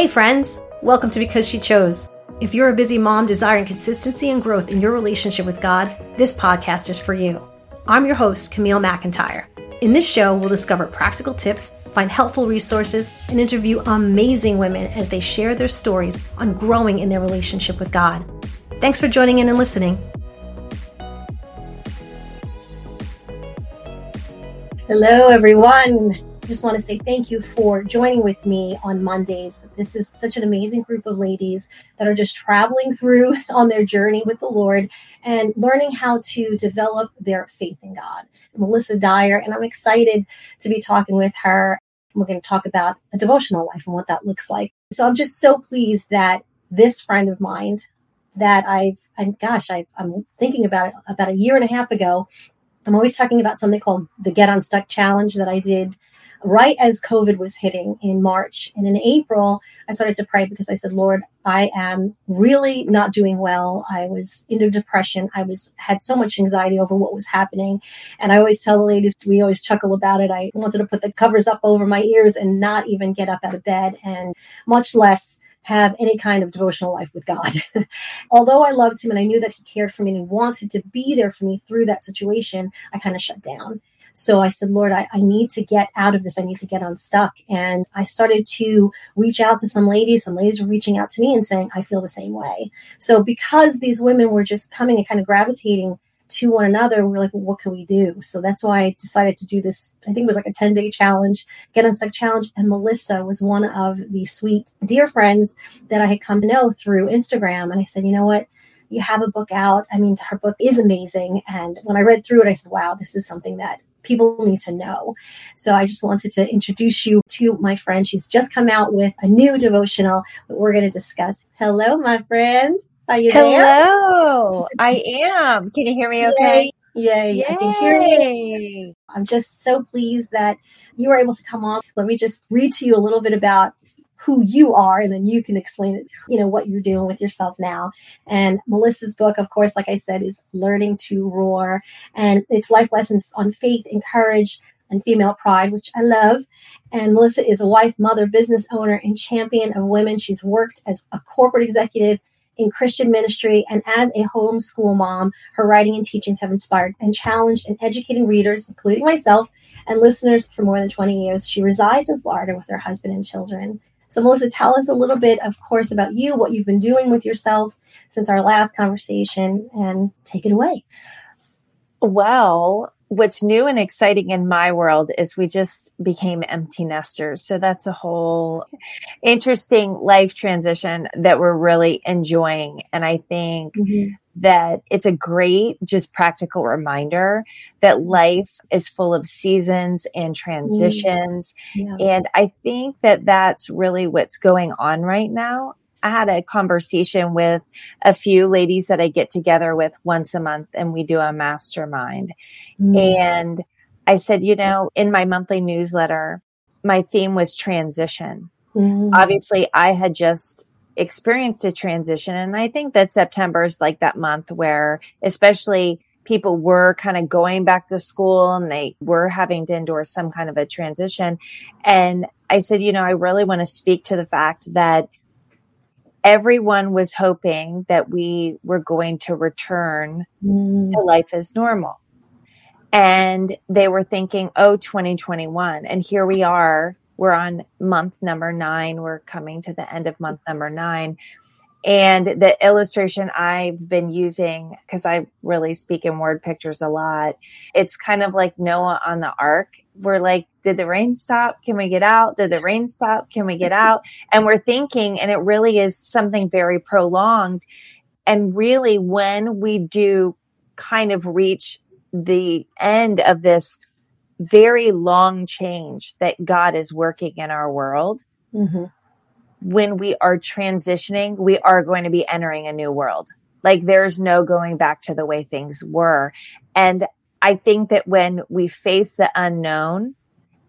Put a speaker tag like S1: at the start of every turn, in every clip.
S1: Hey, friends! Welcome to Because She Chose. If you're a busy mom desiring consistency and growth in your relationship with God, this podcast is for you. I'm your host, Camille McIntyre. In this show, we'll discover practical tips, find helpful resources, and interview amazing women as they share their stories on growing in their relationship with God. Thanks for joining in and listening. Hello, everyone just want to say thank you for joining with me on Mondays. This is such an amazing group of ladies that are just traveling through on their journey with the Lord and learning how to develop their faith in God. Melissa Dyer, and I'm excited to be talking with her. We're going to talk about a devotional life and what that looks like. So I'm just so pleased that this friend of mine that I've, and gosh, I, I'm thinking about it about a year and a half ago. I'm always talking about something called the Get Unstuck Challenge that I did right as COVID was hitting in March. And in April, I started to pray because I said, Lord, I am really not doing well. I was into depression. I was had so much anxiety over what was happening. And I always tell the ladies, we always chuckle about it. I wanted to put the covers up over my ears and not even get up out of bed and much less have any kind of devotional life with God. Although I loved him and I knew that he cared for me and wanted to be there for me through that situation, I kind of shut down. So I said, Lord, I, I need to get out of this. I need to get unstuck. And I started to reach out to some ladies. Some ladies were reaching out to me and saying, I feel the same way. So because these women were just coming and kind of gravitating to one another, we are like, well, what can we do? So that's why I decided to do this. I think it was like a 10 day challenge, get unstuck challenge. And Melissa was one of the sweet, dear friends that I had come to know through Instagram. And I said, you know what? You have a book out. I mean, her book is amazing. And when I read through it, I said, wow, this is something that people need to know. So I just wanted to introduce you to my friend. She's just come out with a new devotional that we're going to discuss. Hello, my friend. Are you
S2: Hello, there? Hello, I am. Can you hear me okay?
S1: Yay. Yay. I can hear you. I'm just so pleased that you were able to come on. Let me just read to you a little bit about who you are and then you can explain it you know what you're doing with yourself now and melissa's book of course like i said is learning to roar and it's life lessons on faith and courage and female pride which i love and melissa is a wife mother business owner and champion of women she's worked as a corporate executive in Christian ministry and as a homeschool mom, her writing and teachings have inspired and challenged and educating readers, including myself and listeners, for more than 20 years. She resides in Florida with her husband and children. So, Melissa, tell us a little bit, of course, about you, what you've been doing with yourself since our last conversation, and take it away.
S2: Well, what's new and exciting in my world is we just became empty nesters. So that's a whole interesting life transition that we're really enjoying. And I think mm-hmm that it's a great, just practical reminder that life is full of seasons and transitions. Mm, yeah. And I think that that's really what's going on right now. I had a conversation with a few ladies that I get together with once a month and we do a mastermind. Mm. And I said, you know, in my monthly newsletter, my theme was transition. Mm. Obviously, I had just experienced a transition. And I think that September is like that month where, especially people were kind of going back to school and they were having to endure some kind of a transition. And I said, you know, I really want to speak to the fact that everyone was hoping that we were going to return mm. to life as normal. And they were thinking, oh, 2021. And here we are we're on month number nine. We're coming to the end of month number nine. And the illustration I've been using, because I really speak in word pictures a lot, it's kind of like Noah on the ark. We're like, did the rain stop? Can we get out? Did the rain stop? Can we get out? And we're thinking, and it really is something very prolonged. And really, when we do kind of reach the end of this very long change that God is working in our world. Mm-hmm. When we are transitioning, we are going to be entering a new world. Like there's no going back to the way things were. And I think that when we face the unknown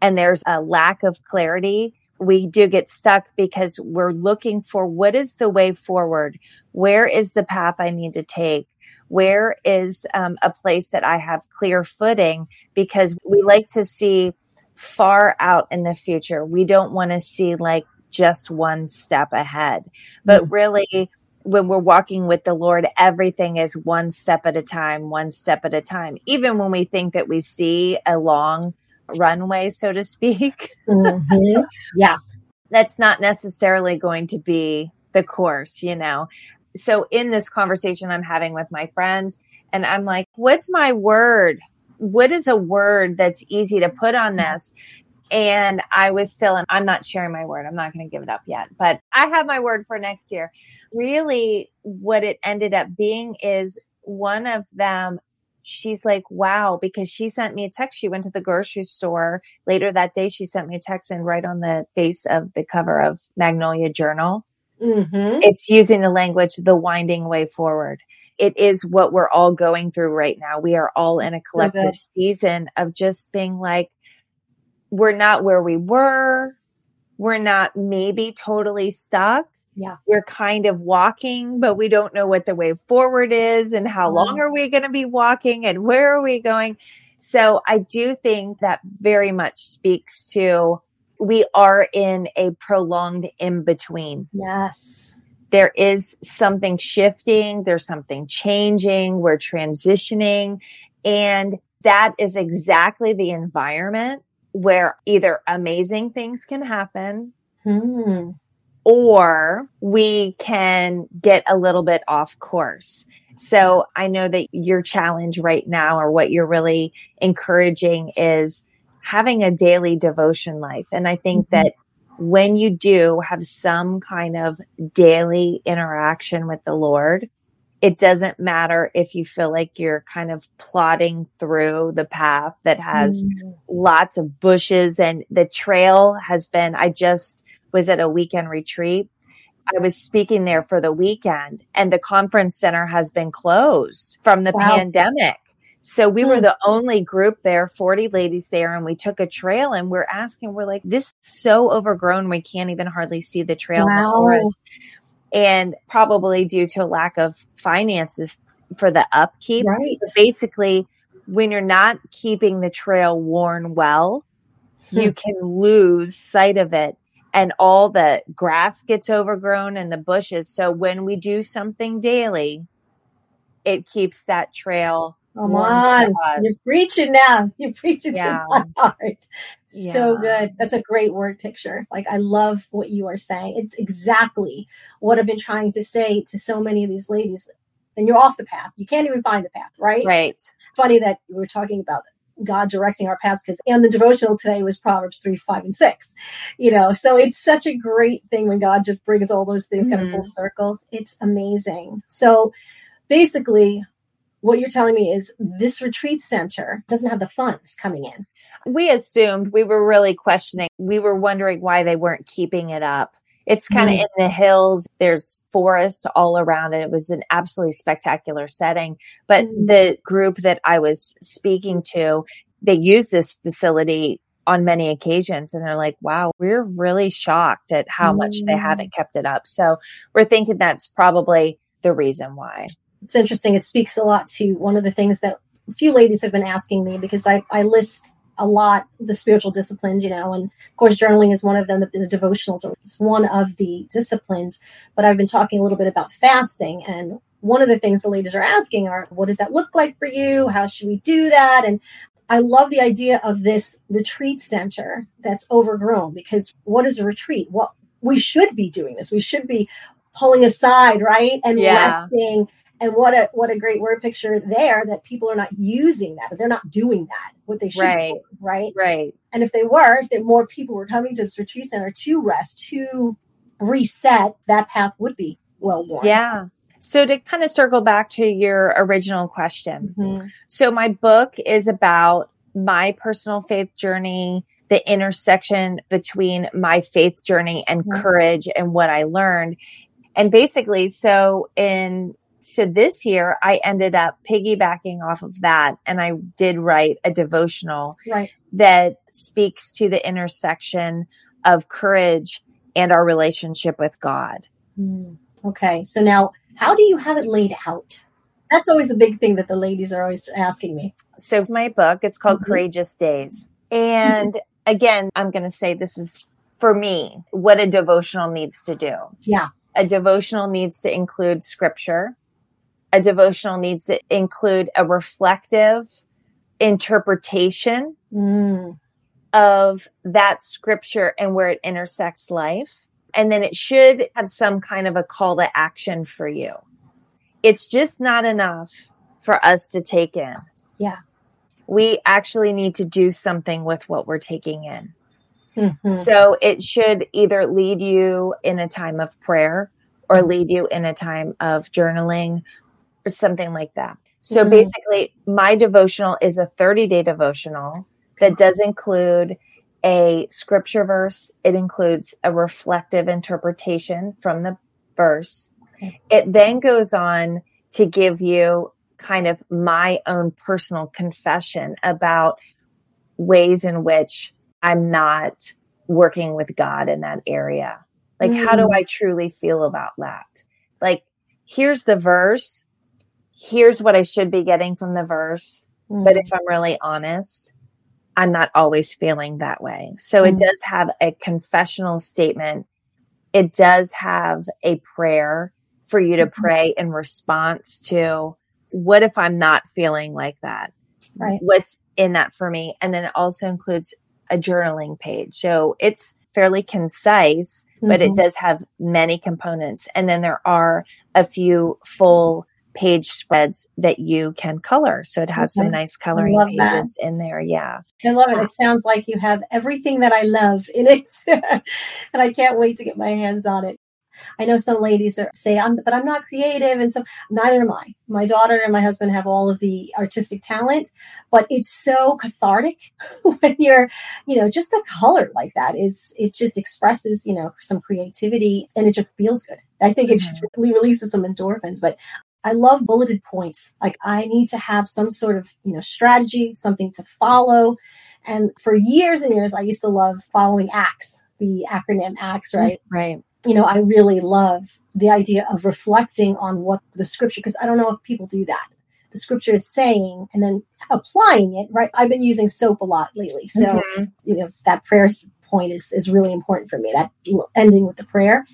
S2: and there's a lack of clarity, we do get stuck because we're looking for what is the way forward? Where is the path I need to take? Where is um, a place that I have clear footing? Because we like to see far out in the future. We don't want to see like just one step ahead. But mm-hmm. really, when we're walking with the Lord, everything is one step at a time, one step at a time. Even when we think that we see a long runway, so to speak.
S1: Mm-hmm. Yeah.
S2: That's not necessarily going to be the course, you know? So in this conversation I'm having with my friends, and I'm like, what's my word? What is a word that's easy to put on this? And I was still, and I'm not sharing my word. I'm not going to give it up yet, but I have my word for next year. Really, what it ended up being is one of them she's like, wow, because she sent me a text. She went to the grocery store later that day. She sent me a text and right on the face of the cover of Magnolia Journal, mm-hmm. it's using the language, the winding way forward. It is what we're all going through right now. We are all in a collective so season of just being like, we're not where we were. We're not maybe totally stuck.
S1: Yeah.
S2: We're kind of walking, but we don't know what the way forward is and how long are we going to be walking and where are we going? So I do think that very much speaks to we are in a prolonged in between.
S1: Yes.
S2: There is something shifting. There's something changing. We're transitioning. And that is exactly the environment where either amazing things can happen hmm. or we can get a little bit off course. So I know that your challenge right now or what you're really encouraging is having a daily devotion life. And I think mm-hmm. that when you do have some kind of daily interaction with the Lord, it doesn't matter if you feel like you're kind of plodding through the path that has mm. lots of bushes and the trail has been, I just was at a weekend retreat. I was speaking there for the weekend and the conference center has been closed from the wow. pandemic. So we were hmm. the only group there, 40 ladies there, and we took a trail and we're asking, we're like, this is so overgrown. We can't even hardly see the trail wow and probably due to a lack of finances for the upkeep.
S1: Right.
S2: basically, when you're not keeping the trail worn well, hmm. you can lose sight of it and all the grass gets overgrown and the bushes. So when we do something daily, it keeps that trail
S1: Come on, you're preaching now. You're preaching yeah. to my heart. So yeah. good. That's a great word picture. Like I love what you are saying. It's exactly what I've been trying to say to so many of these ladies. Then you're off the path. You can't even find the path, right?
S2: Right.
S1: Funny that we were talking about God directing our paths because and the devotional today was Proverbs three, five, and six. You know, so it's such a great thing when God just brings all those things mm-hmm. kind of full mm-hmm. circle. It's amazing. So basically what you're telling me is this retreat center doesn't have the funds coming in.
S2: We assumed we were really questioning. We were wondering why they weren't keeping it up. It's kind of mm. in the hills. There's forest all around it. It was an absolutely spectacular setting. But mm. the group that I was speaking to, they use this facility on many occasions and they're like, wow, we're really shocked at how mm. much they mm. haven't kept it up. So we're thinking that's probably the reason why
S1: it's interesting. It speaks a lot to one of the things that a few ladies have been asking me because I, I list a lot the spiritual disciplines, you know, and of course journaling is one of them. The, the devotionals are it's one of the disciplines. But I've been talking a little bit about fasting, and one of the things the ladies are asking are, what does that look like for you? How should we do that? And I love the idea of this retreat center that's overgrown because what is a retreat? Well, we should be doing this. We should be pulling aside, right? And yeah. resting and what a what a great word picture there that people are not using that, but they're not doing that what they should, right? Do, right,
S2: right.
S1: And if they were, if there more people were coming to this retreat center to rest, to reset, that path would be well worn.
S2: Yeah. So to kind of circle back to your original question, mm-hmm. so my book is about my personal faith journey, the intersection between my faith journey and mm-hmm. courage and what I learned. And basically, so in so this year I ended up piggybacking off of that and I did write a devotional
S1: right.
S2: that speaks to the intersection of courage and our relationship with God.
S1: Mm, okay. So now how do you have it laid out? That's always a big thing that the ladies are always asking me.
S2: So my book, it's called mm-hmm. Courageous Days. And mm-hmm. again, I'm going to say this is for me, what a devotional needs to do.
S1: Yeah.
S2: A devotional needs to include scripture. A devotional needs to include a reflective interpretation
S1: Mm.
S2: of that scripture and where it intersects life. And then it should have some kind of a call to action for you. It's just not enough for us to take in.
S1: Yeah.
S2: We actually need to do something with what we're taking in.
S1: Mhm.
S2: So it should either lead you in a time of prayer or lead you in a time of journaling or something like that. So
S1: Mhm.
S2: basically, my devotional is a 30 day devotional that does include a scripture verse. It includes a reflective interpretation from the verse.
S1: Okay.
S2: It then goes on to give you kind of my own personal confession about ways in which I'm not working with God in that area. Like, how do
S1: Mm.
S2: I truly feel about that? Like, here's the verse. Here's what I should be getting from the verse. But
S1: Mm.
S2: if I'm really honest, I'm not always feeling that way. So it
S1: Mm.
S2: does have a confessional statement. It does have a prayer for you to
S1: Mhm.
S2: pray in response to what if I'm not feeling like that?
S1: Right.
S2: What's in that for me? And then it also includes a journaling page. So it's fairly concise, but it
S1: Mhm.
S2: does have many components. And then there are a few full page spreads that you can color. So it has some nice coloring
S1: love that.
S2: pages in there. Yeah.
S1: I love it. Uh, it sounds like you have everything that I love in it. and I can't wait to get my hands on it. I know some ladies are, say, I'm, but I'm not creative. And so neither am I. My daughter and my husband have all of the artistic talent, but it's so cathartic when you're, you know, just a color like that is, it just expresses, you know, some creativity and it just feels good. I think it just mm-hmm. really releases some endorphins, but I love bulleted points. Like I need to have some sort of, you know, strategy, something to follow. And for years and years, I used to love following ACTS, the acronym ACTS, right?
S2: Right.
S1: You know, I really love the idea of reflecting on what the scripture, because I don't know if people do that. The scripture is saying and then applying it, right? I've been using SOAP a lot lately. So,
S2: Mhm.
S1: you know, that prayer point is, is really important for me, that ending with the prayer.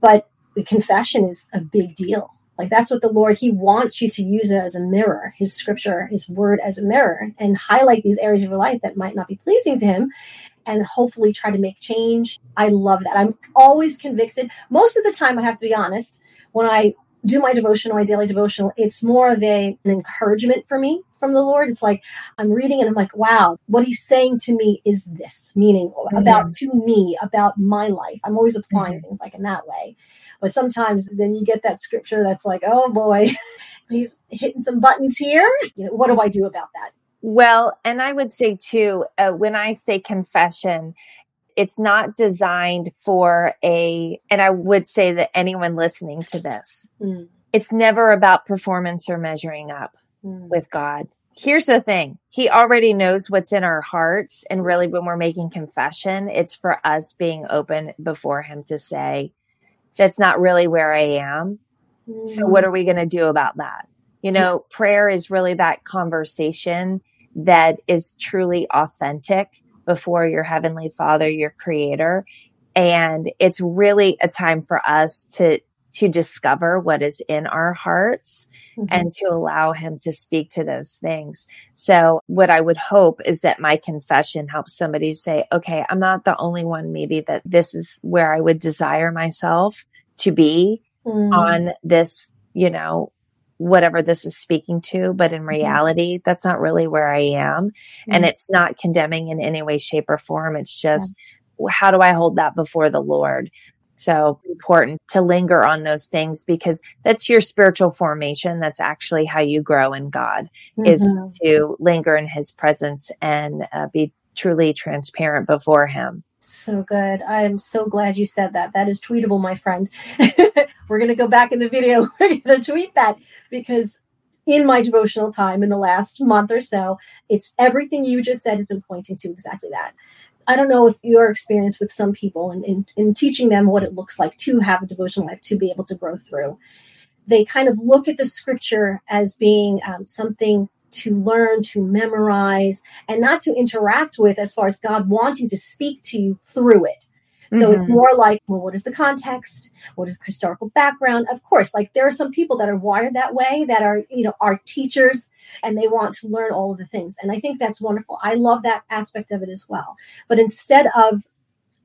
S1: But the confession is a big deal. Like that's what the Lord, He wants you to use it as a mirror, His scripture, His word as a mirror, and highlight these areas of your life that might not be pleasing to Him and hopefully try to make change. I love that. I'm always convicted. Most of the time, I have to be honest, when I do my devotional, my daily devotional, it's more of a, an encouragement for me from the Lord. It's like I'm reading and I'm like, wow, what he's saying to me is this, meaning about to me, about my life. I'm always applying things like in that way. But sometimes then you get that scripture that's like, oh boy, he's hitting some buttons here. You know, what do I do about that?
S2: Well, and I would say too, uh, when I say confession, it's not designed for a, and I would say that anyone listening to this,
S1: Mm,
S2: it's never about performance or measuring up
S1: mm,
S2: with God. Here's the thing. He already knows what's in our hearts. And really, when we're making confession, it's for us being open before him to say, that's not really where I am. So mm-hmm. what are we going to do about that? You know, prayer is really that conversation that is truly authentic before your heavenly father, your creator. And it's really a time for us to, to discover what is in our hearts
S1: Mhm.
S2: and to allow him to speak to those things. So what I would hope is that my confession helps somebody say, okay, I'm not the only one maybe that this is where I would desire myself to be
S1: Mm,
S2: on this, you know, whatever this is speaking to, but in reality, that's not really where I am. And
S1: mm,
S2: it's not condemning in any way, shape, or form. It's just, how do I hold that before the Lord? So important to linger on those things because that's your spiritual formation. That's actually how you grow in God is
S1: mhm.
S2: to linger in his presence and uh, be truly transparent before him.
S1: So good. I'm so glad you said that. That is tweetable, my friend. We're going to go back in the video. We're going to tweet that because in my devotional time in the last month or so, it's everything you just said has been pointing to exactly that. I don't know if your experience with some people in, in, in teaching them what it looks like to have a devotional life, to be able to grow through. They kind of look at the scripture as being um, something to learn, to memorize, and not to interact with as far as God wanting to speak to you through it. So mm-hmm. it's more like, well, what is the context? What is the historical background? Of course, like there are some people that are wired that way that are, you know, are teachers and they want to learn all of the things. And I think that's wonderful. I love that aspect of it as well. But instead of,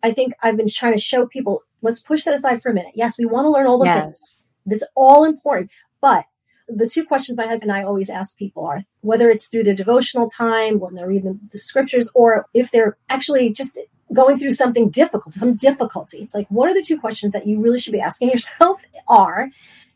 S1: I think I've been trying to show people, let's push that aside for a minute. Yes, we want to learn all the yes. things. That's all important. But the two questions my husband and I always ask people are whether it's through their devotional time, when they're reading the scriptures, or if they're actually just going through something difficult, some difficulty. It's like, what are the two questions that you really should be asking yourself are,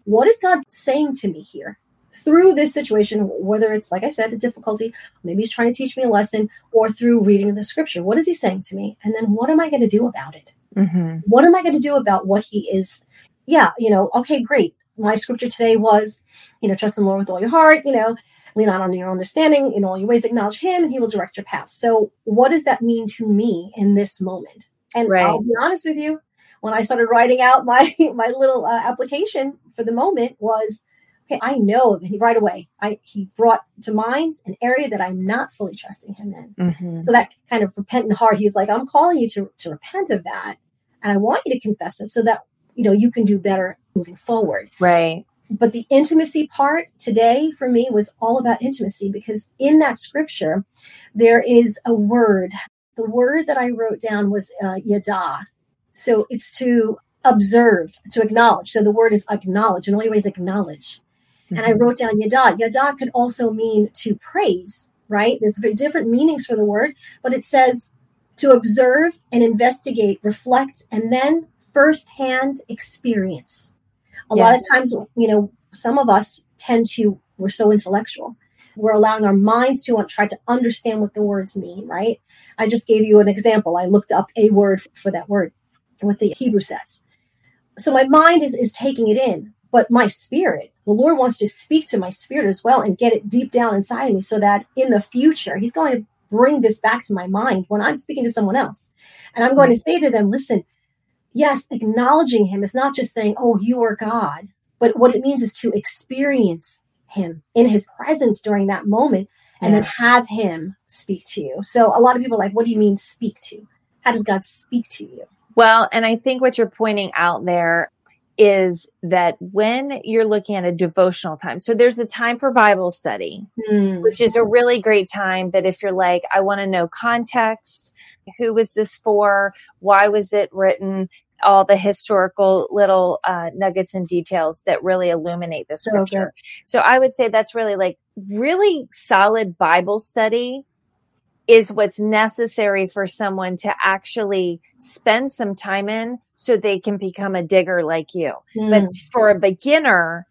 S1: what is God saying to me here? Through this situation, whether it's like I said, a difficulty, maybe he's trying to teach me a lesson, or through reading the scripture, what is he saying to me? And then what am I going to do about it? Mm-hmm. What am I going to do about what he is? Yeah, you know, okay, great. My scripture today was, you know, trust in the Lord with all your heart, you know, lean not on your understanding in all your ways acknowledge him and he will direct your path. So what does that mean to me in this moment? And right. i'll be honest with you when i started writing out my my little uh, application for the moment was okay i know that he right away i he brought to mind an area that i'm not fully trusting him in. Mm-hmm. so that kind of repentant heart he's like i'm calling you to to repent of that and i want you to confess it so that you know you can do better moving forward.
S2: Right
S1: but the intimacy part today for me was all about intimacy because in that scripture, there is a word. The word that I wrote down was uh, yada. So it's to observe, to acknowledge. So the word is acknowledge, and always acknowledge. Mm-hmm. And I mm-hmm. wrote down yada. Yada could also mean to praise, right? There's different meanings for the word, but it says to observe and investigate, reflect, and then firsthand experience. A yes. lot of times, you know, some of us tend to, we're so intellectual. We're allowing our minds to try to understand what the words mean, right? I just gave you an example. I looked up a word for that word, what the Hebrew says. So my mind is, is taking it in, but my spirit, the Lord wants to speak to my spirit as well and get it deep down inside of me so that in the future, He's going to bring this back to my mind when I'm speaking to someone else. And I'm going to say to them, listen, yes, acknowledging him is not just saying, oh, you are God, but what it means is to experience him in his presence during that moment and yeah. then have him speak to you. So a lot of people are like, what do you mean speak to? How does God speak to you?
S2: Well, and I think what you're pointing out there is that when you're looking at a devotional time, so there's a time for Bible study, mm. which is a really great time that if you're like, I want to know context, who was this for? Why was it written? All the historical little uh, nuggets and details that really illuminate the scripture. So, so I would say that's really like really solid Bible study is what's necessary for someone to actually spend some time in so they can become a digger like you. Mm. But for a beginner,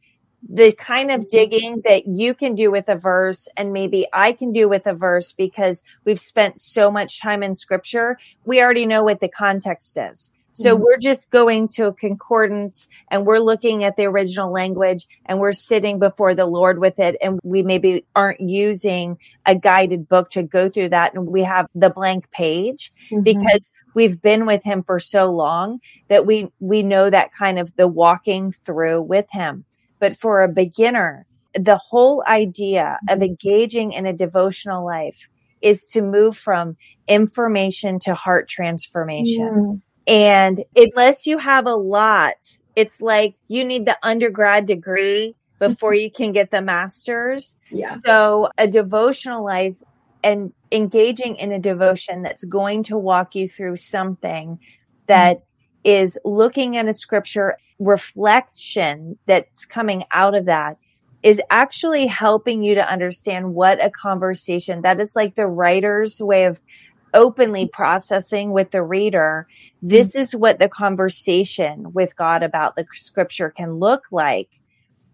S2: the kind of digging that you can do with a verse and maybe I can do with a verse because we've spent so much time in scripture, we already know what the context is. So mm-hmm. we're just going to a concordance and we're looking at the original language and we're sitting before the Lord with it. And we maybe aren't using a guided book to go through that. And we have the blank page mm-hmm. because we've been with him for so long that we, we know that kind of the walking through with him. But for a beginner, the whole idea of mm-hmm. engaging in a devotional life is to move from information to heart transformation. And unless you have a lot, it's like you need the undergrad degree before you can get the master's. Yeah. So a devotional life and engaging in a devotion that's going to walk you through something that is looking at a scripture reflection that's coming out of that is actually helping you to understand what a conversation that is like the writer's way of openly processing with the reader, this mm-hmm. is what the conversation with God about the scripture can look like.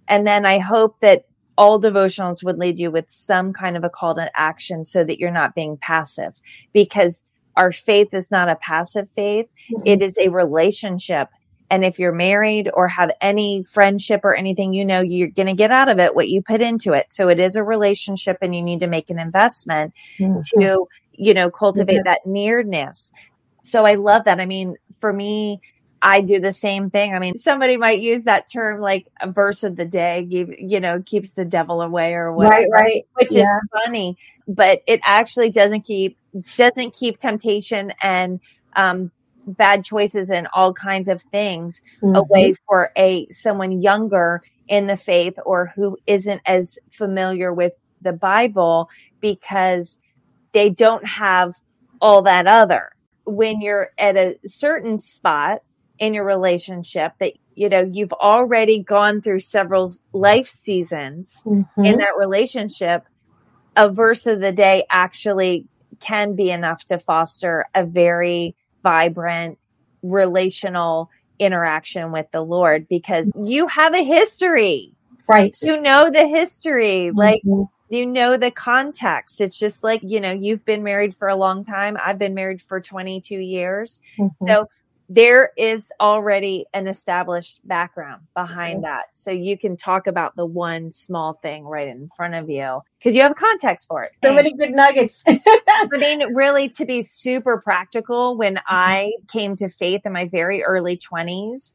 S2: And then I hope that all devotionals would lead you with some kind of a call to action so that you're not being passive because our faith is not a passive faith. Mm-hmm. It is a relationship. And if you're married or have any friendship or anything, you know, you're going to get out of it what you put into it. So it is a relationship and you need to make an investment mm-hmm. to you know, cultivate mm-hmm. that nearness. So I love that. I mean, for me, I do the same thing. I mean, somebody might use that term like a verse of the day, give, you know, keeps the devil away or whatever,
S1: right, right.
S2: which yeah. is funny, but it actually doesn't keep, doesn't keep temptation and, um, bad choices and all kinds of things mm-hmm. away for a someone younger in the faith or who isn't as familiar with the Bible because they don't have all that other. When you're at a certain spot in your relationship that you know you've already gone through several life seasons mm-hmm. in that relationship, a verse of the day actually can be enough to foster a very vibrant relational interaction with the Lord because you have a history.
S1: Right.
S2: You know the history. Mm-hmm. Like you know the context. It's just like, you know, you've been married for a long time. I've been married for 22 years. Mm-hmm. So there is already an established background behind that. So you can talk about the one small thing right in front of you because you have context for it.
S1: So many good nuggets.
S2: I mean, really to be super practical, when mm-hmm. I came to faith in my very early 20s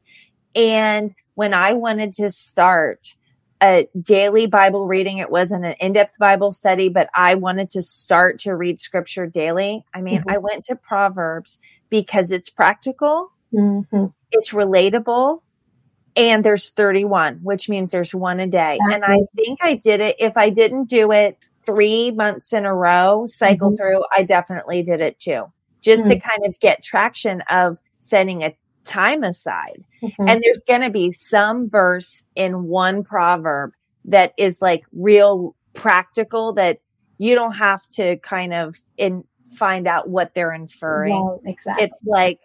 S2: and when I wanted to start a daily Bible reading. It wasn't an in-depth Bible study, but I wanted to start to read scripture daily. I mean, mm-hmm. I went to Proverbs because it's practical, mm-hmm. it's relatable, and there's 31, which means there's one a day. Exactly. And I think I did it. If I didn't do it three months in a row, cycle mm-hmm. through, I definitely did it too, just to mm. kind of get traction of setting a time aside. Mm-hmm. And there's going to be some verse in one proverb that is like real practical that you don't have to kind of in find out what they're inferring. No,
S1: exactly.
S2: It's like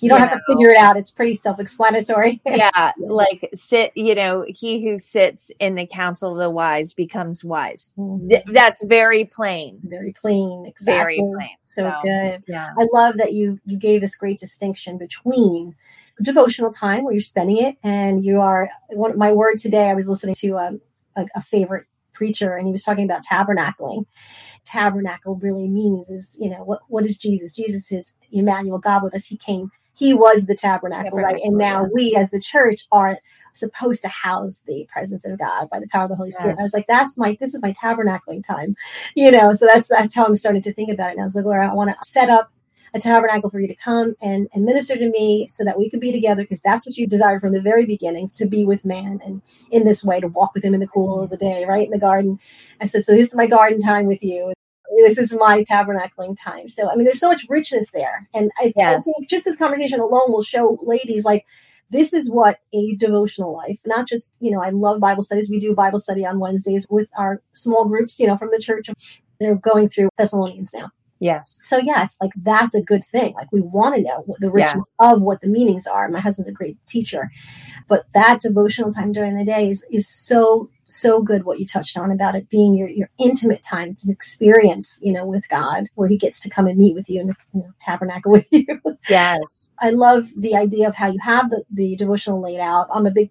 S1: you don't you have know, to figure it out. It's pretty self-explanatory.
S2: yeah, like sit, you know, he who sits in the council of the wise becomes wise. Mm-hmm. Th- that's very plain.
S1: Very plain. Exactly. Very plain. So, so, good. Yeah. I love that you you gave this great distinction between devotional time where you're spending it and you are one my word today I was listening to um, a, a favorite preacher and he was talking about tabernacling tabernacle really means is you know what what is jesus jesus is emmanuel god with us he came he was the tabernacle, tabernacle right? And now yeah. we as the church are supposed to house the presence of God by the power of the Holy yes. Spirit. I was like, that's my, this is my tabernacling time, you know? So that's, that's how I'm starting to think about it. And I was like, Lord, I want to set up a tabernacle for you to come and, and minister to me so that we could be together because that's what you desired from the very beginning to be with man and in this way to walk with him in the cool of the day, right? In the garden. I said, so this is my garden time with you this is my tabernacling time. So, I mean, there's so much richness there. And I, yes. I think just this conversation alone will show ladies like, this is what a devotional life, not just, you know, I love Bible studies. We do Bible study on Wednesdays with our small groups, you know, from the church. They're going through Thessalonians now.
S2: Yes.
S1: So yes, like that's a good thing. Like we want to know what the richness yes. of what the meanings are. My husband's a great teacher, but that devotional time during the day is, is so so good what you touched on about it being your, your intimate time. It's an experience, you know, with God where he gets to come and meet with you and you know, tabernacle with you.
S2: Yes.
S1: I love the idea of how you have the, the devotional laid out. I'm a big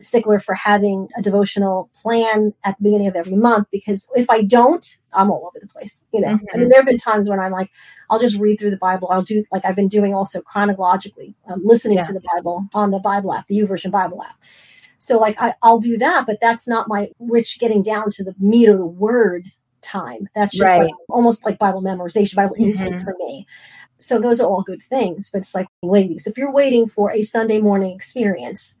S1: stickler for having a devotional plan at the beginning of every month because if I don't, I'm all over the place. You know, mm-hmm. I mean, there have been times when I'm like, I'll just read through the Bible. I'll do like I've been doing also chronologically, um, listening yeah. to the Bible on the Bible app, the YouVersion Bible app. So like I, will do that, but that's not my rich getting down to the meat of the word time. That's just right. like, almost like Bible memorization, Bible intake mm-hmm. for me. So those are all good things, but it's like ladies, if you're waiting for a Sunday morning experience,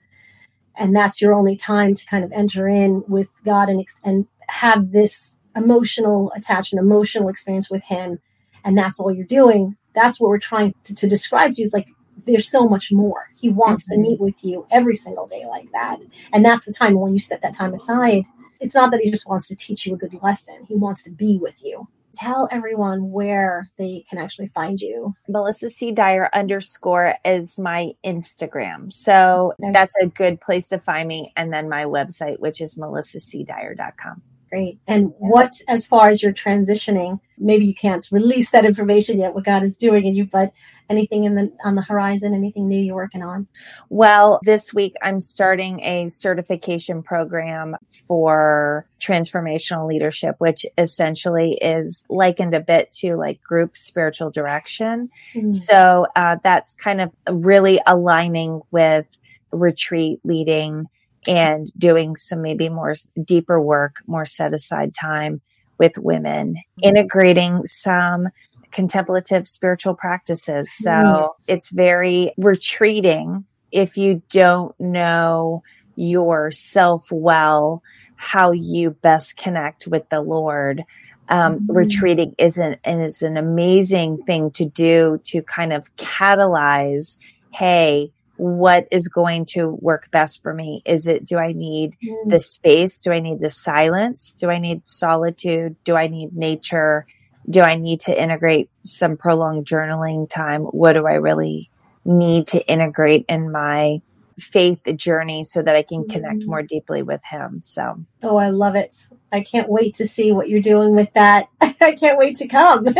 S1: and that's your only time to kind of enter in with God and and have this emotional attachment, emotional experience with Him, and that's all you're doing. That's what we're trying to, to describe to you is like there's so much more. He wants mm-hmm. to meet with you every single day like that. And that's the time when you set that time aside. It's not that he just wants to teach you a good lesson. He wants to be with you. Tell everyone where they can actually find you.
S2: Melissa C. Dyer underscore is my Instagram. So that's a good place to find me. And then my website, which is melissacdyer.com.
S1: Great. And what, as far as you're transitioning, maybe you can't release that information yet, what God is doing in you, but anything in the on the horizon, anything new you're working on?
S2: Well, this week I'm starting a certification program for transformational leadership, which essentially is likened a bit to like group spiritual direction. Mm-hmm. So uh, that's kind of really aligning with retreat leading and doing some maybe more deeper work, more set aside time with women, integrating some contemplative spiritual practices. So mm. it's very retreating if you don't know yourself well, how you best connect with the Lord. Um, mm-hmm. retreating isn't and is an amazing thing to do to kind of catalyze hey what is going to work best for me? Is it do i need mm. the space? Do i need the silence? Do i need solitude? Do i need nature? Do i need to integrate some prolonged journaling time? What do i really need to integrate in my faith journey so that I can connect mm. more deeply with him. So,
S1: oh, I love it. I can't wait to see what you're doing with that. I can't wait to come.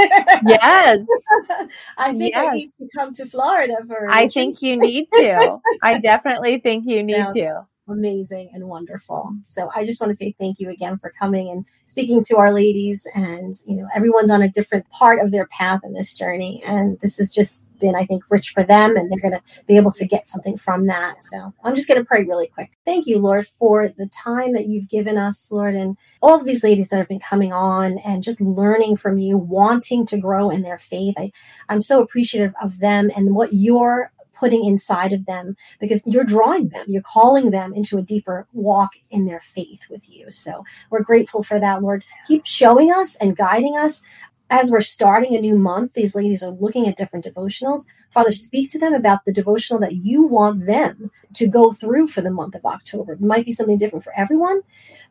S2: yes.
S1: I think yes. I need to come to Florida for
S2: I think you need to. I definitely think you need yeah. to
S1: amazing and wonderful. So I just want to say thank you again for coming and speaking to our ladies. And, you know, everyone's on a different part of their path in this journey. And this has just been, I think, rich for them and they're going to be able to get something from that. So I'm just going to pray really quick. Thank you, Lord, for the time that you've given us, Lord, and all of these ladies that have been coming on and just learning from you, wanting to grow in their faith. I, I'm so appreciative of them and what you're putting inside of them because you're drawing them, you're calling them into a deeper walk in their faith with you. So we're grateful for that, Lord. Keep showing us and guiding us as we're starting a new month. These ladies are looking at different devotionals. Father, speak to them about the devotional that you want them to go through for the month of October. It might be something different for everyone,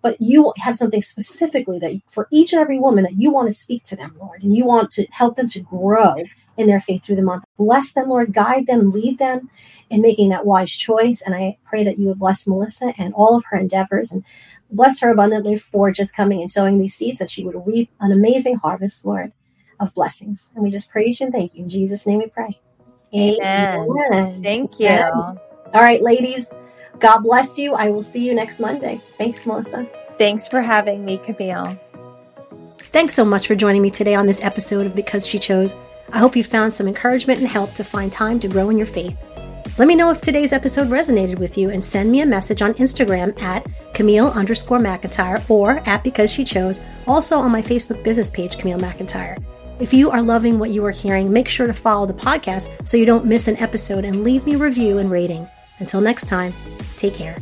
S1: but you have something specifically that for each and every woman that you want to speak to them, Lord, and you want to help them to grow in their faith through the month. Bless them, Lord. Guide them, lead them in making that wise choice. And I pray that you would bless Melissa and all of her endeavors and bless her abundantly for just coming and sowing these seeds, that she would reap an amazing harvest, Lord, of blessings. And we just praise you and thank you. In Jesus' name we pray.
S2: Amen. Amen. Thank you. Amen.
S1: All right, ladies. God bless you. I will see you next Monday. Thanks, Melissa.
S2: Thanks for having me, Camille.
S1: Thanks so much for joining me today on this episode of Because She Chose. I hope you found some encouragement and help to find time to grow in your faith. Let me know if today's episode resonated with you and send me a message on Instagram at Camille underscore McIntyre or at Because She Chose, also on my Facebook business page, Camille McIntyre. If you are loving what you are hearing, make sure to follow the podcast so you don't miss an episode and leave me a review and rating. Until next time, take care.